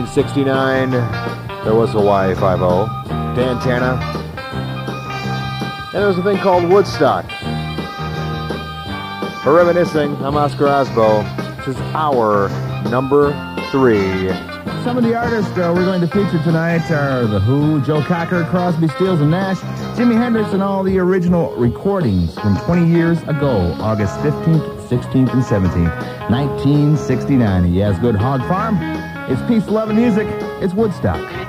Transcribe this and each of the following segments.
1969, there was Hawaii 5 Dan Tana. And there was a thing called Woodstock. For reminiscing, I'm Oscar Osbo. This is our number three. Some of the artists uh, we're going to feature tonight are The Who, Joe Cocker, Crosby, Stills, and Nash, Jimi Hendrix, and all the original recordings from 20 years ago, August 15th, 16th, and 17th, 1969. Yes, good hog farm. It's peace, love, and music. It's Woodstock.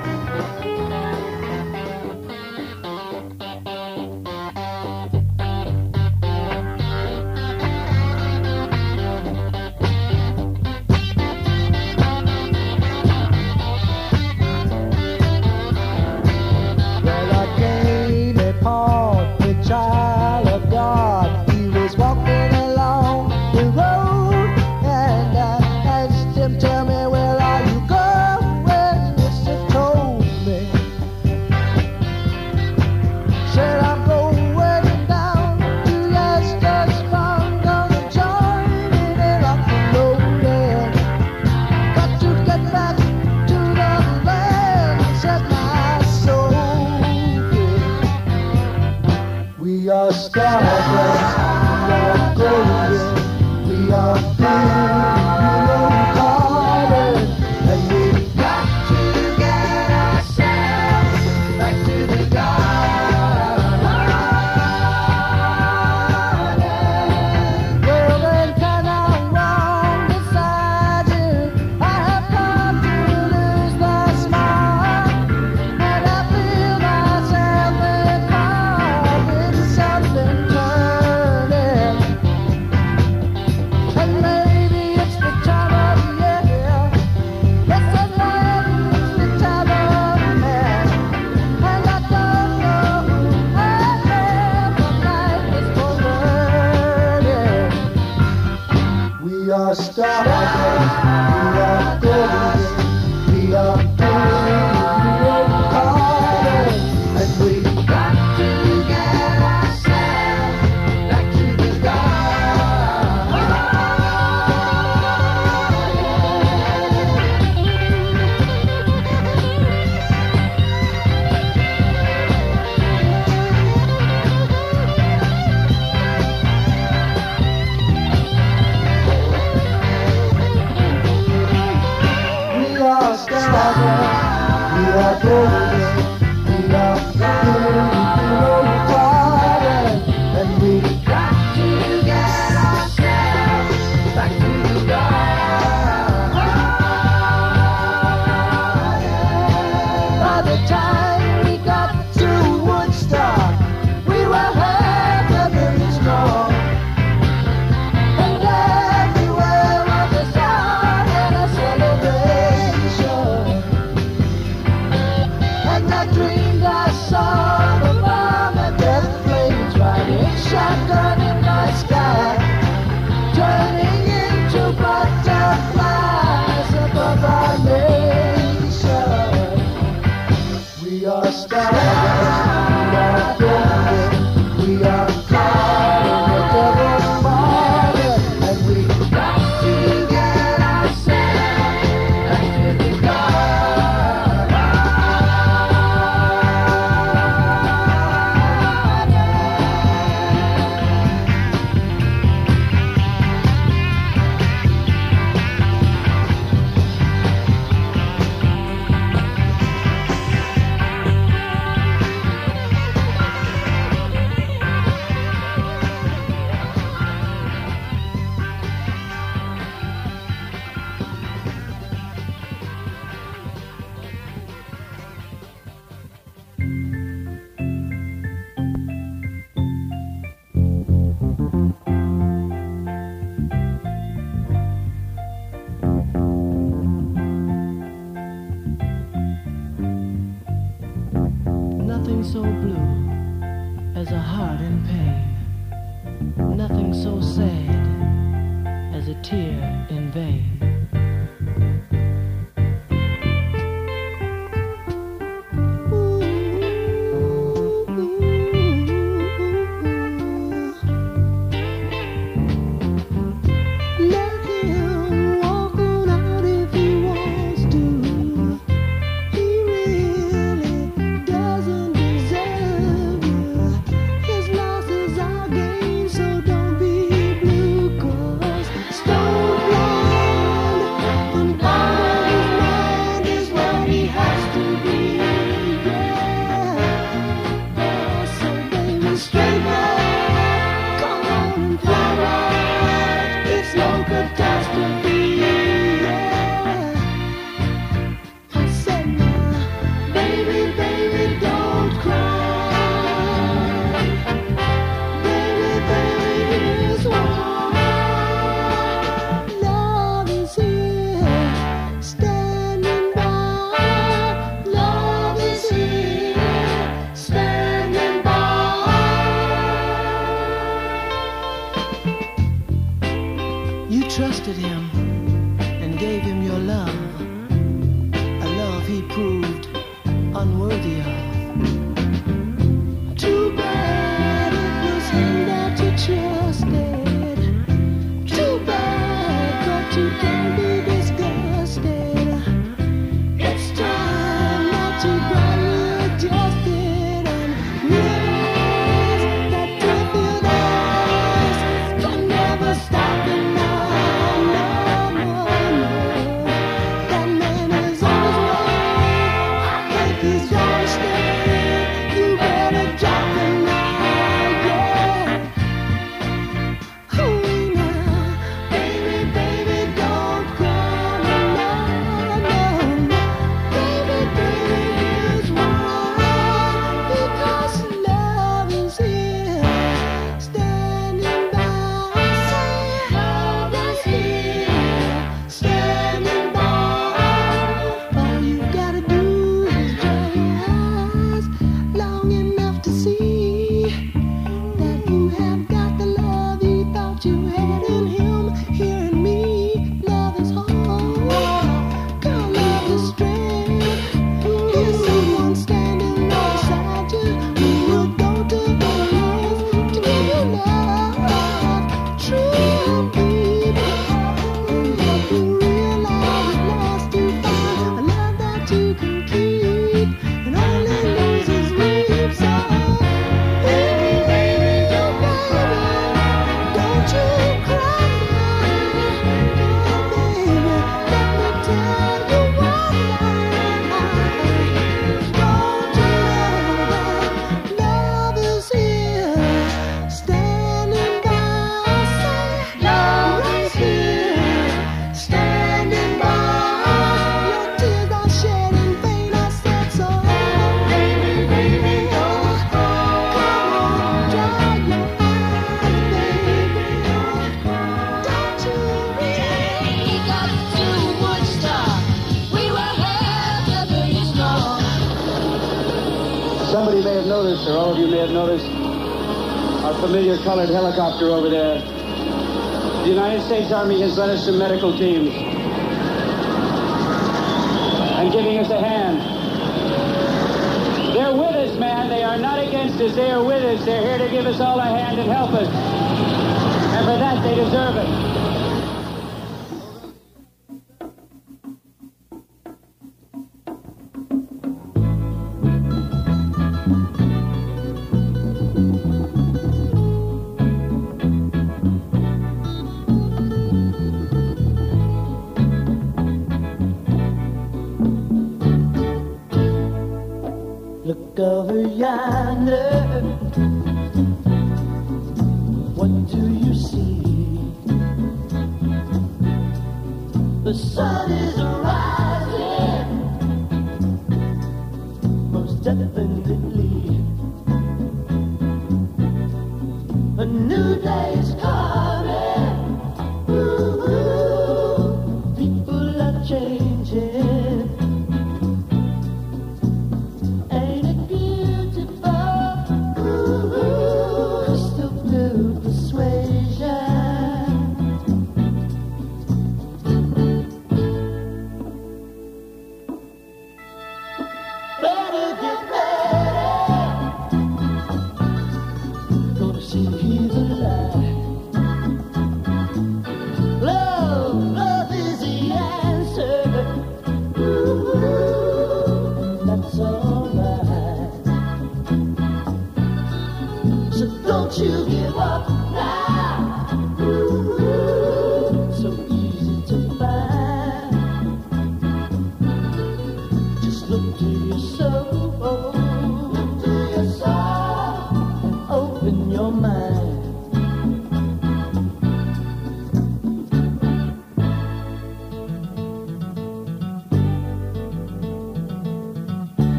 helicopter over there. The United States Army has sent us some medical teams and giving us a hand. They're with us, man. They are not against us. They are with us. They're here to give us all a hand and help us. And for that, they deserve it.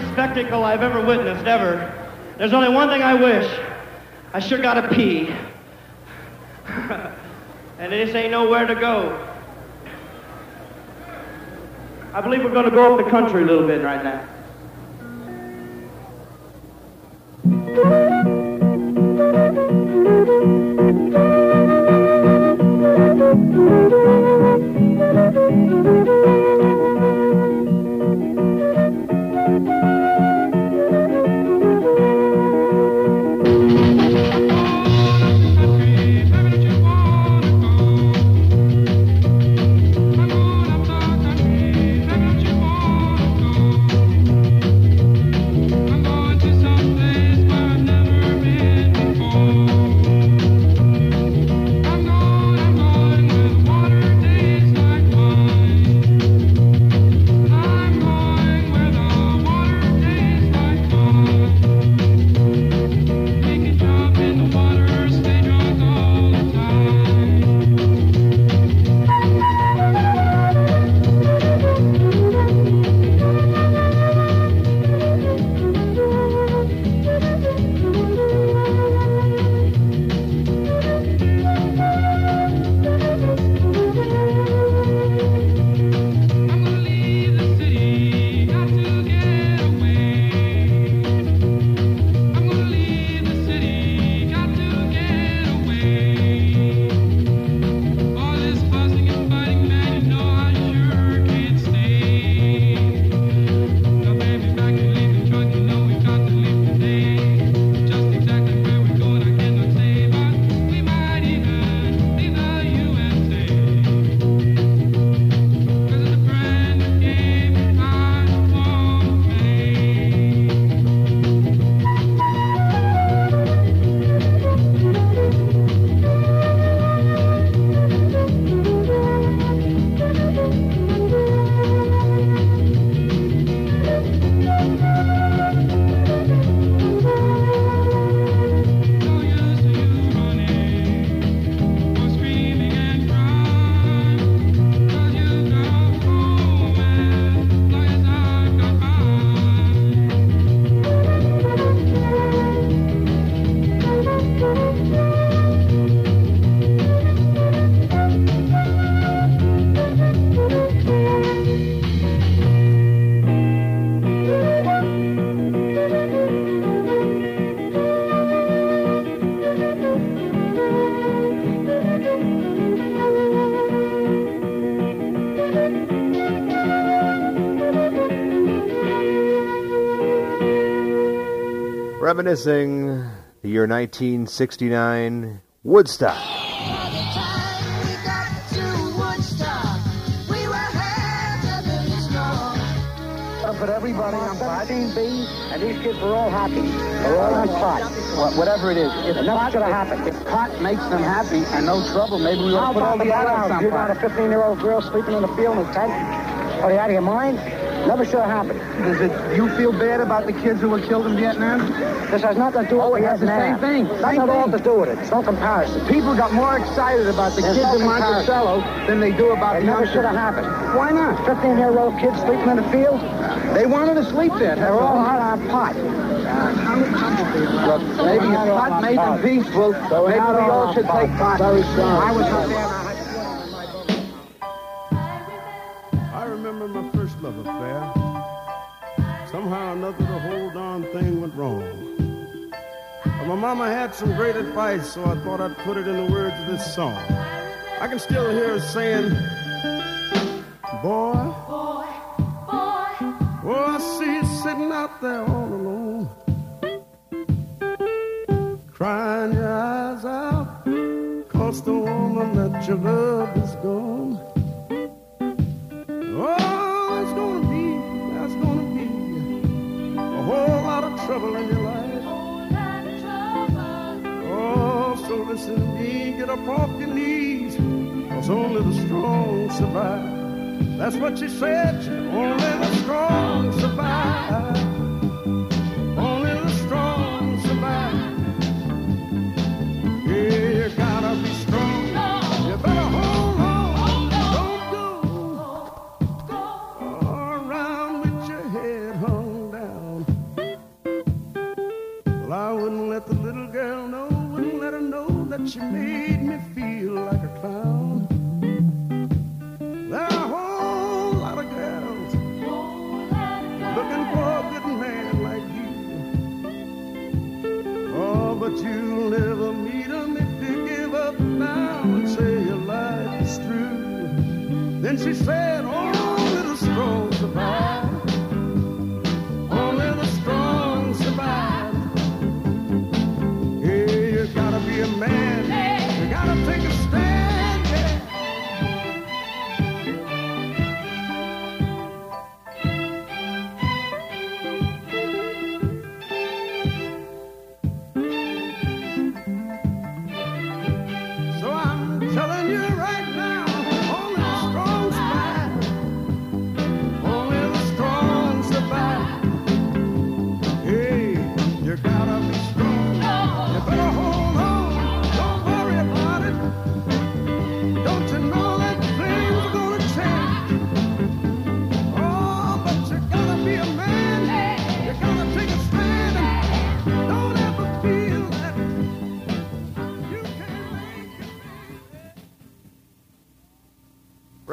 Outrageous spectacle I've ever witnessed, ever. There's only one thing I wish. I sure gotta pee. and this ain't nowhere to go. I believe we're gonna go up the country a little bit right now. Reminiscing the year 1969 Woodstock. By the time we got to Woodstock, we were. I put everybody on pot. B, and these kids were all happy. They're all on pot. Wha- Whatever it is. If and that's going to happen. If pot makes them happy and no trouble, maybe we'll to put all the adults on You pot. got a 15-year-old girl sleeping in the field in a tent? Are you out of your mind? Never should have happened. Does it, you feel bad about the kids who were killed in Vietnam? This has nothing to do with Oh, it has the same thing. Nothing Same at all to do with it. It's no comparison. People got more excited about the There's kids no in. Monticello than they do about It the never should have happened. Why not? 15-year-old kids sleeping in the field, They wanted to sleep there. they were all hot on pot. Look, maybe if pot made them peaceful, maybe we all should take pot. I was up there. Remember my first love affair. Somehow or another, the whole darn thing went wrong. But my mama had some great advice, so I thought I'd put it in the words of this song. I can still hear her saying, Boy, Boy, boy, oh, I see you sitting out there all alone, crying your eyes out, cause the woman that you love is gone. Trouble in your life. whole lot of trouble. Oh, so listen to me, get up off your knees, cause only the strong survive. That's what she said, only the strong survive. She made me feel like a clown. There are a whole lot of girls looking for a good man like you. Oh, but you'll never meet 'em if you give up now and say your life is through. Then she said,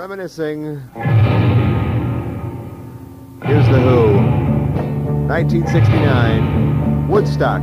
Reminiscing. Here's The Who. 1969. Woodstock.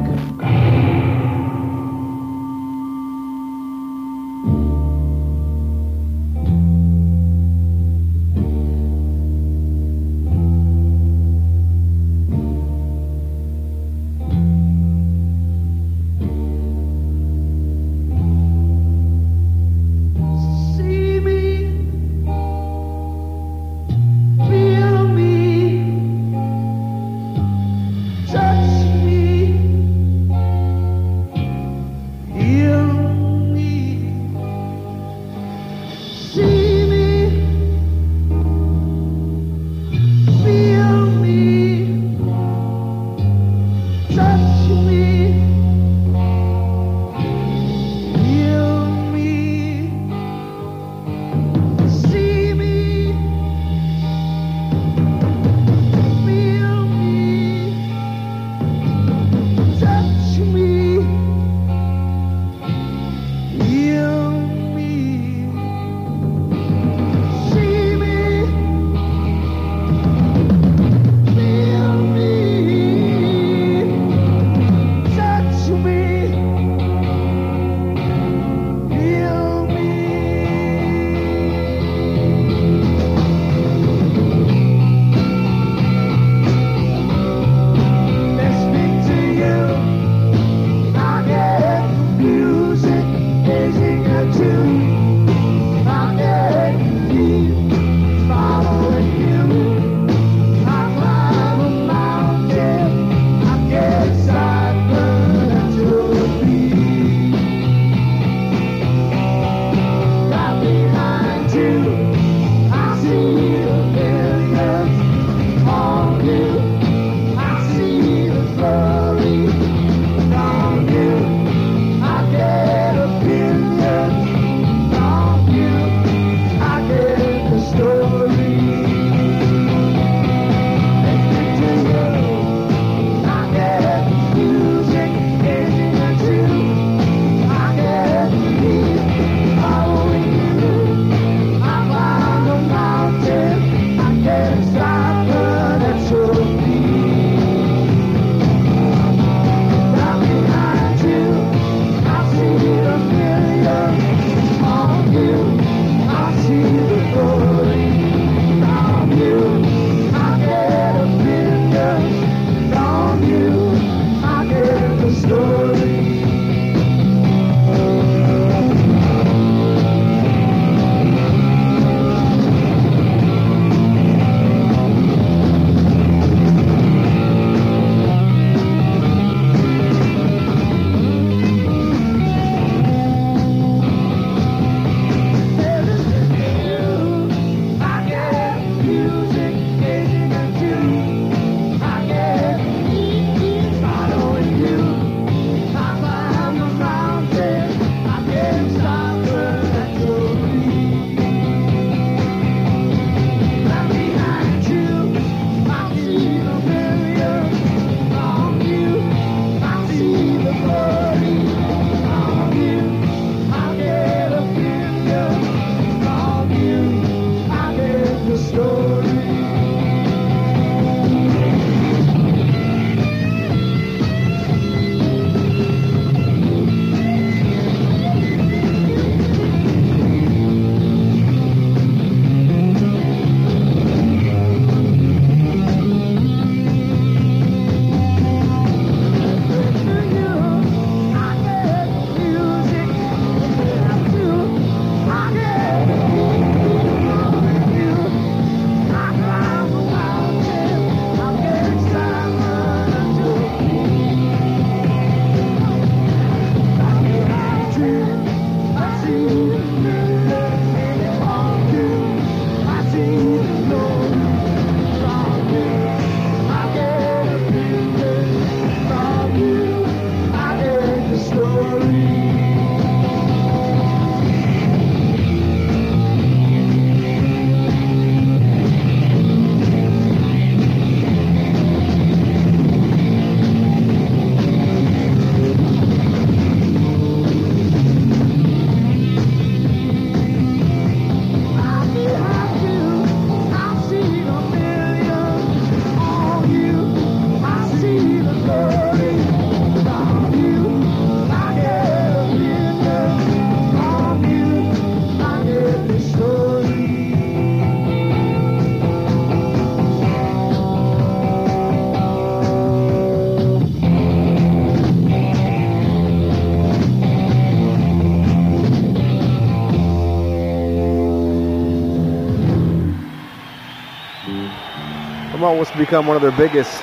what's become one of their biggest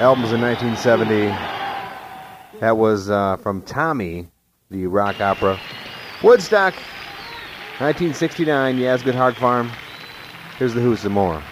albums in 1970. That was uh, from Tommy, the rock opera. Woodstock, 1969, Yasgur's Hog Farm. Here's the Who some more.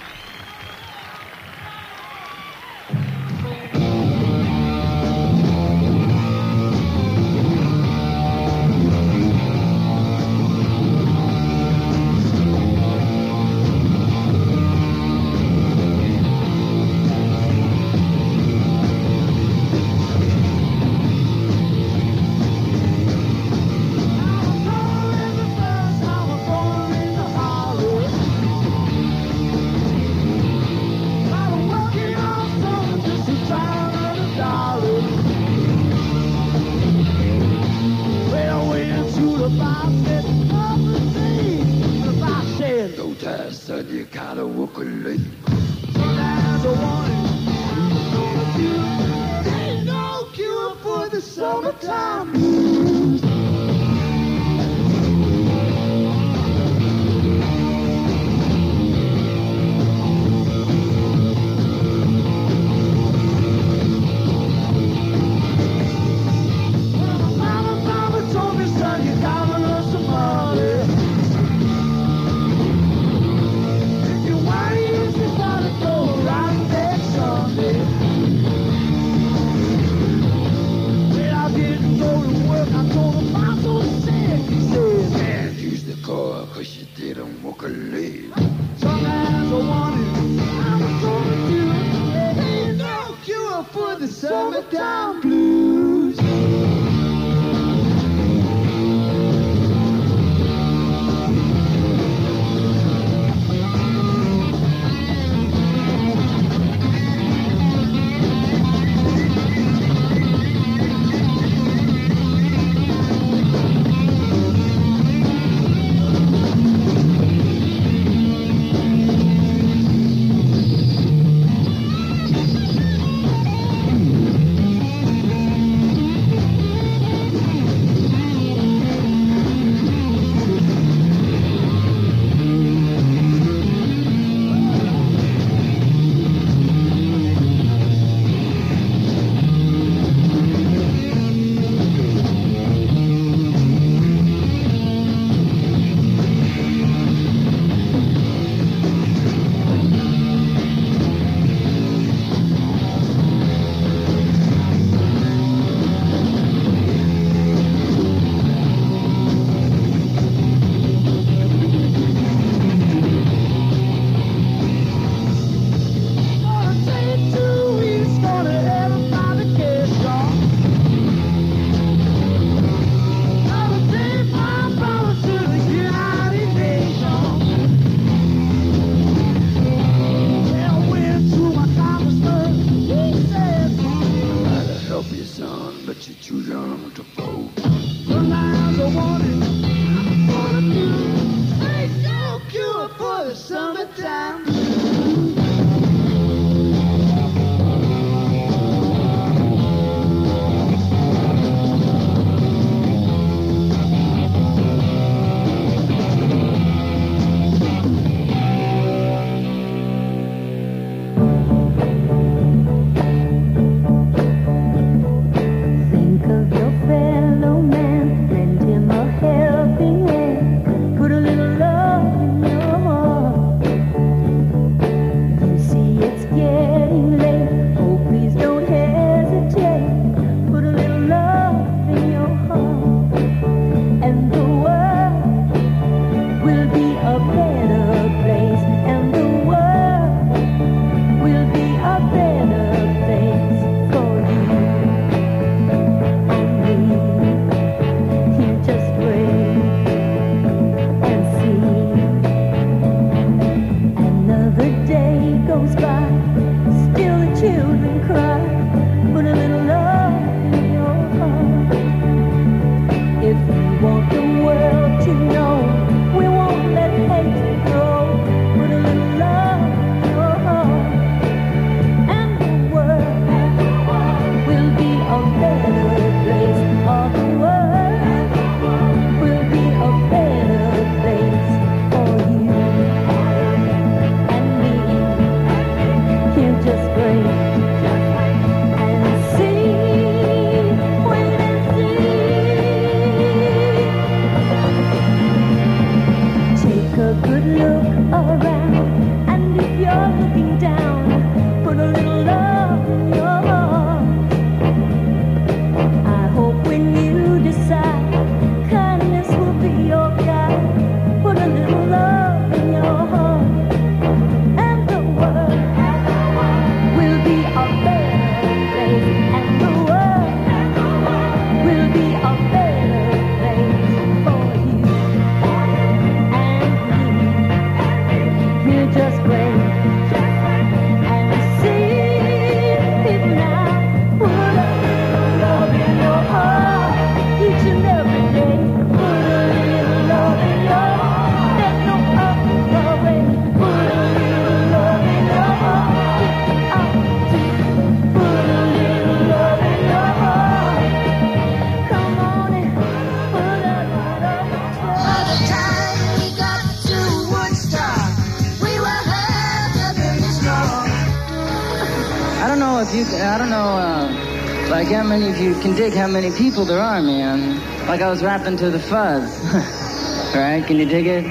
Can dig how many people there are, man. Like I was rapping to the fuzz. right? Can you dig it?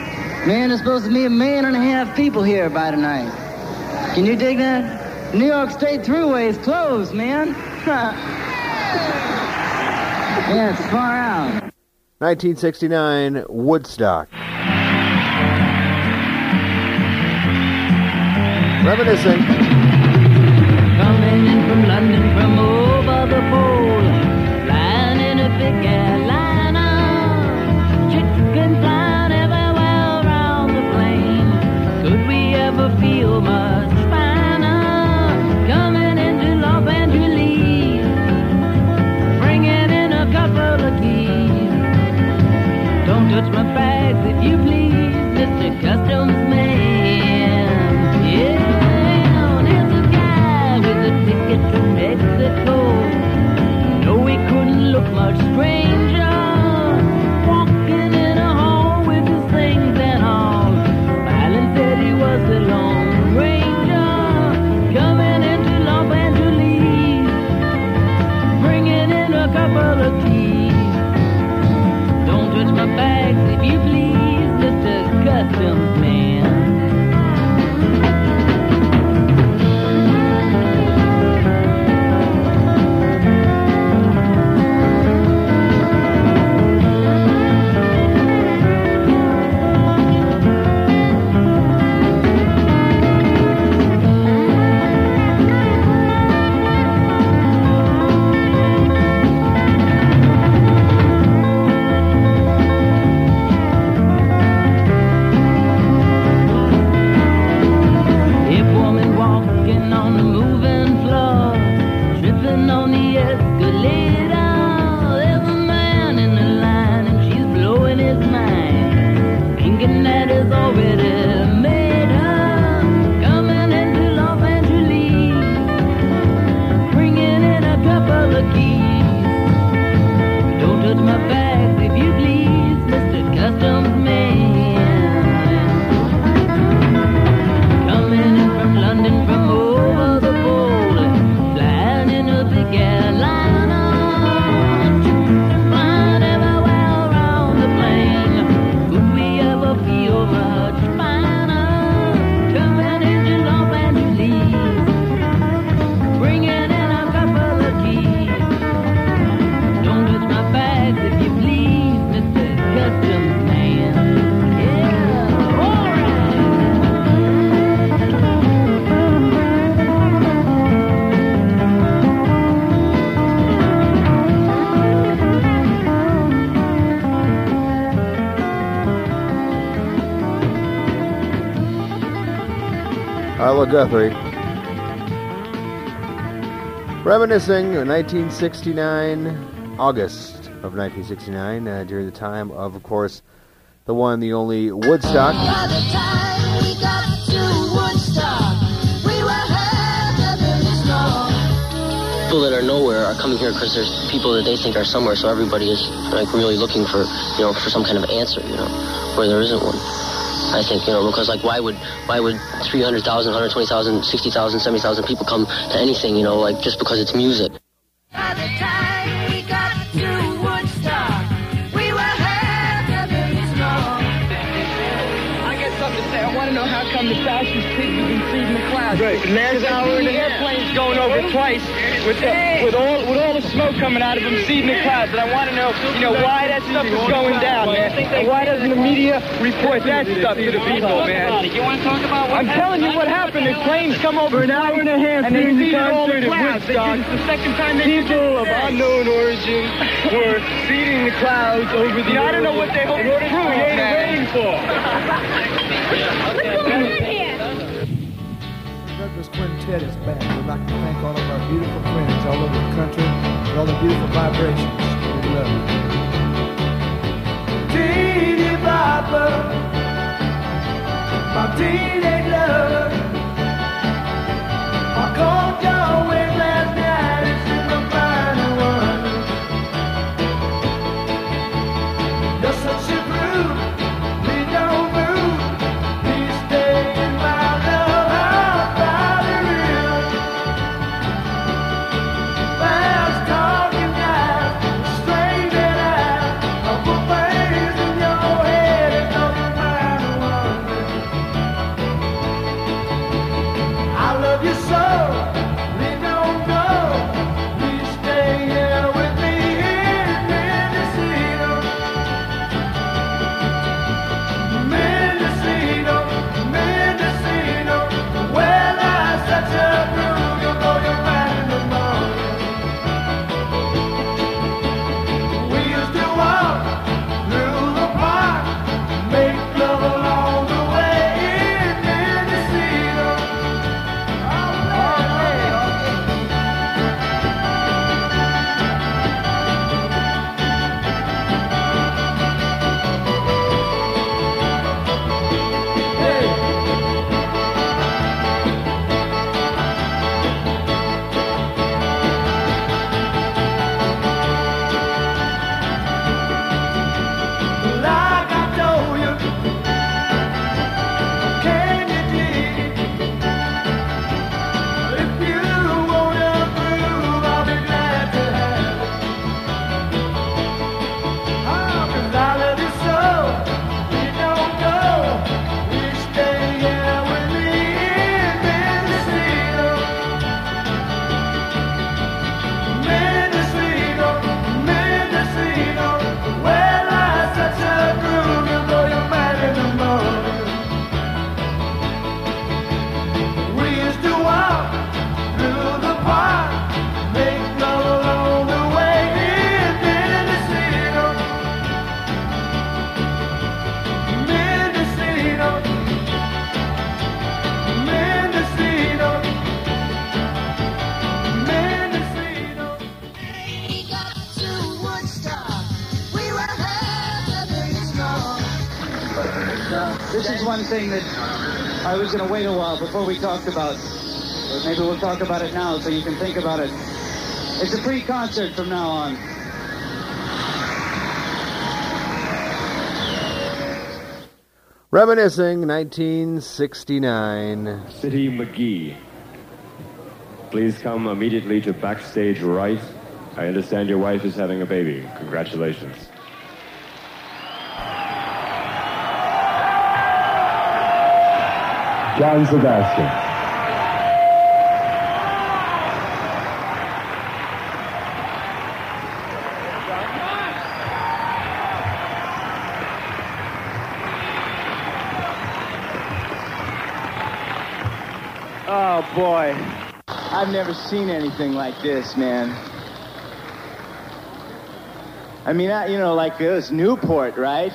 Man, there's supposed to be a million and a half people here by tonight. Can you dig that? New York State Thruway is closed, man. yeah, it's far out. 1969 Woodstock. Reminiscing. Could we ever feel much finer? Coming into Los Angeles, bringing in a couple of keys. Don't touch my bags if you please, Mr. Customs Man. Yeah, there's a guy with a ticket to Mexico. No, he couldn't look much stranger. Guthrie. Reminiscing in 1969, August of 1969, uh, during the time of, of course, the one, the only Woodstock. By the time we got to Woodstock, we were headed in snow. people that are nowhere are coming here because there's people that they think are somewhere. So everybody is like really looking for, you know, for some kind of answer, you know, where there isn't one. I think, you know, because like why would why would 300,000, 120,000, 60,000, 70,000 people come to anything, you know, like just because it's music? By the time we got to Woodstock, we were headed in snow. I got something to say. I want to know how come the fascist pigs have been feeding the clouds. Right. Last hour and a airplanes going over twice with the, with all with all the smoke coming out of them, seeding the clouds. And I want to know, you know, why that stuff is going down, man. And why doesn't the media report that stuff to the people, man? You want to talk about what I'm telling you what happened. The planes come over an hour and a half and they during the feed all concert the clouds. They Woodstock. do- It's the second time they People of unknown origin were seeding the clouds over the. You I don't know what they hope What it's true. created man. rain for? Douglas Quintet is back. We'd like to thank all of our beautiful friends all over the country for all the beautiful vibrations. We love you. Teeny Papa, my teenage lover. I called your way This is one thing that I was going to wait a while before we talked about. But maybe we'll talk about it now so you can think about it. It's a free concert from now on. Reminiscing 1969. City McGee. Please come immediately to backstage right. I understand your wife is having a baby. Congratulations. John Sebastian. Oh boy, I've never seen anything like this, man. I mean, I, you know, like it was Newport, right?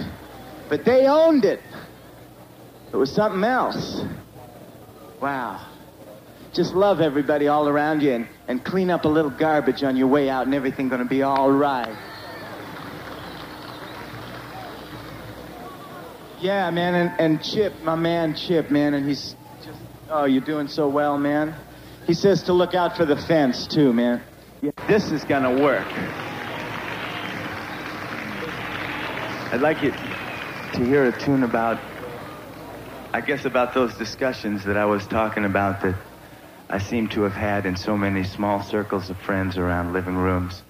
But they owned it. It was something else. Wow. Just love everybody all around you and, and clean up a little garbage on your way out and everything gonna be all right. Yeah, man, and, and Chip, my man Chip, man, and he's just, oh, you're doing so well, man. He says to look out for the fence, too, man. Yeah, this is gonna work. I'd like you to hear a tune about, I guess, about those discussions that I was talking about that I seem to have had in so many small circles of friends around living rooms,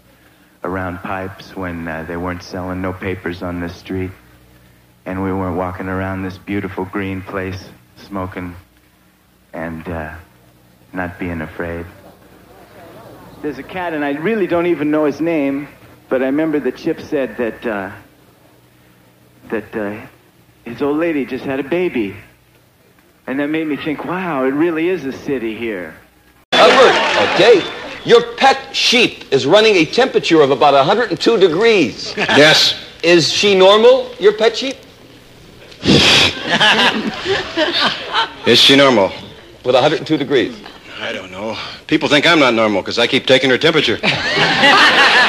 around pipes when uh, they weren't selling no papers on this street, and we weren't walking around this beautiful green place smoking and uh, not being afraid. There's a cat, and I really don't even know his name, but I remember that Chip said that uh, that uh, his old lady just had a baby, and that made me think, wow, it really is a city here. Albert, okay? Your pet sheep is running a temperature of about 102 degrees. Yes. Is she normal, your pet sheep? Is she normal? With 102 degrees. I don't know. People think I'm not normal because I keep taking her temperature.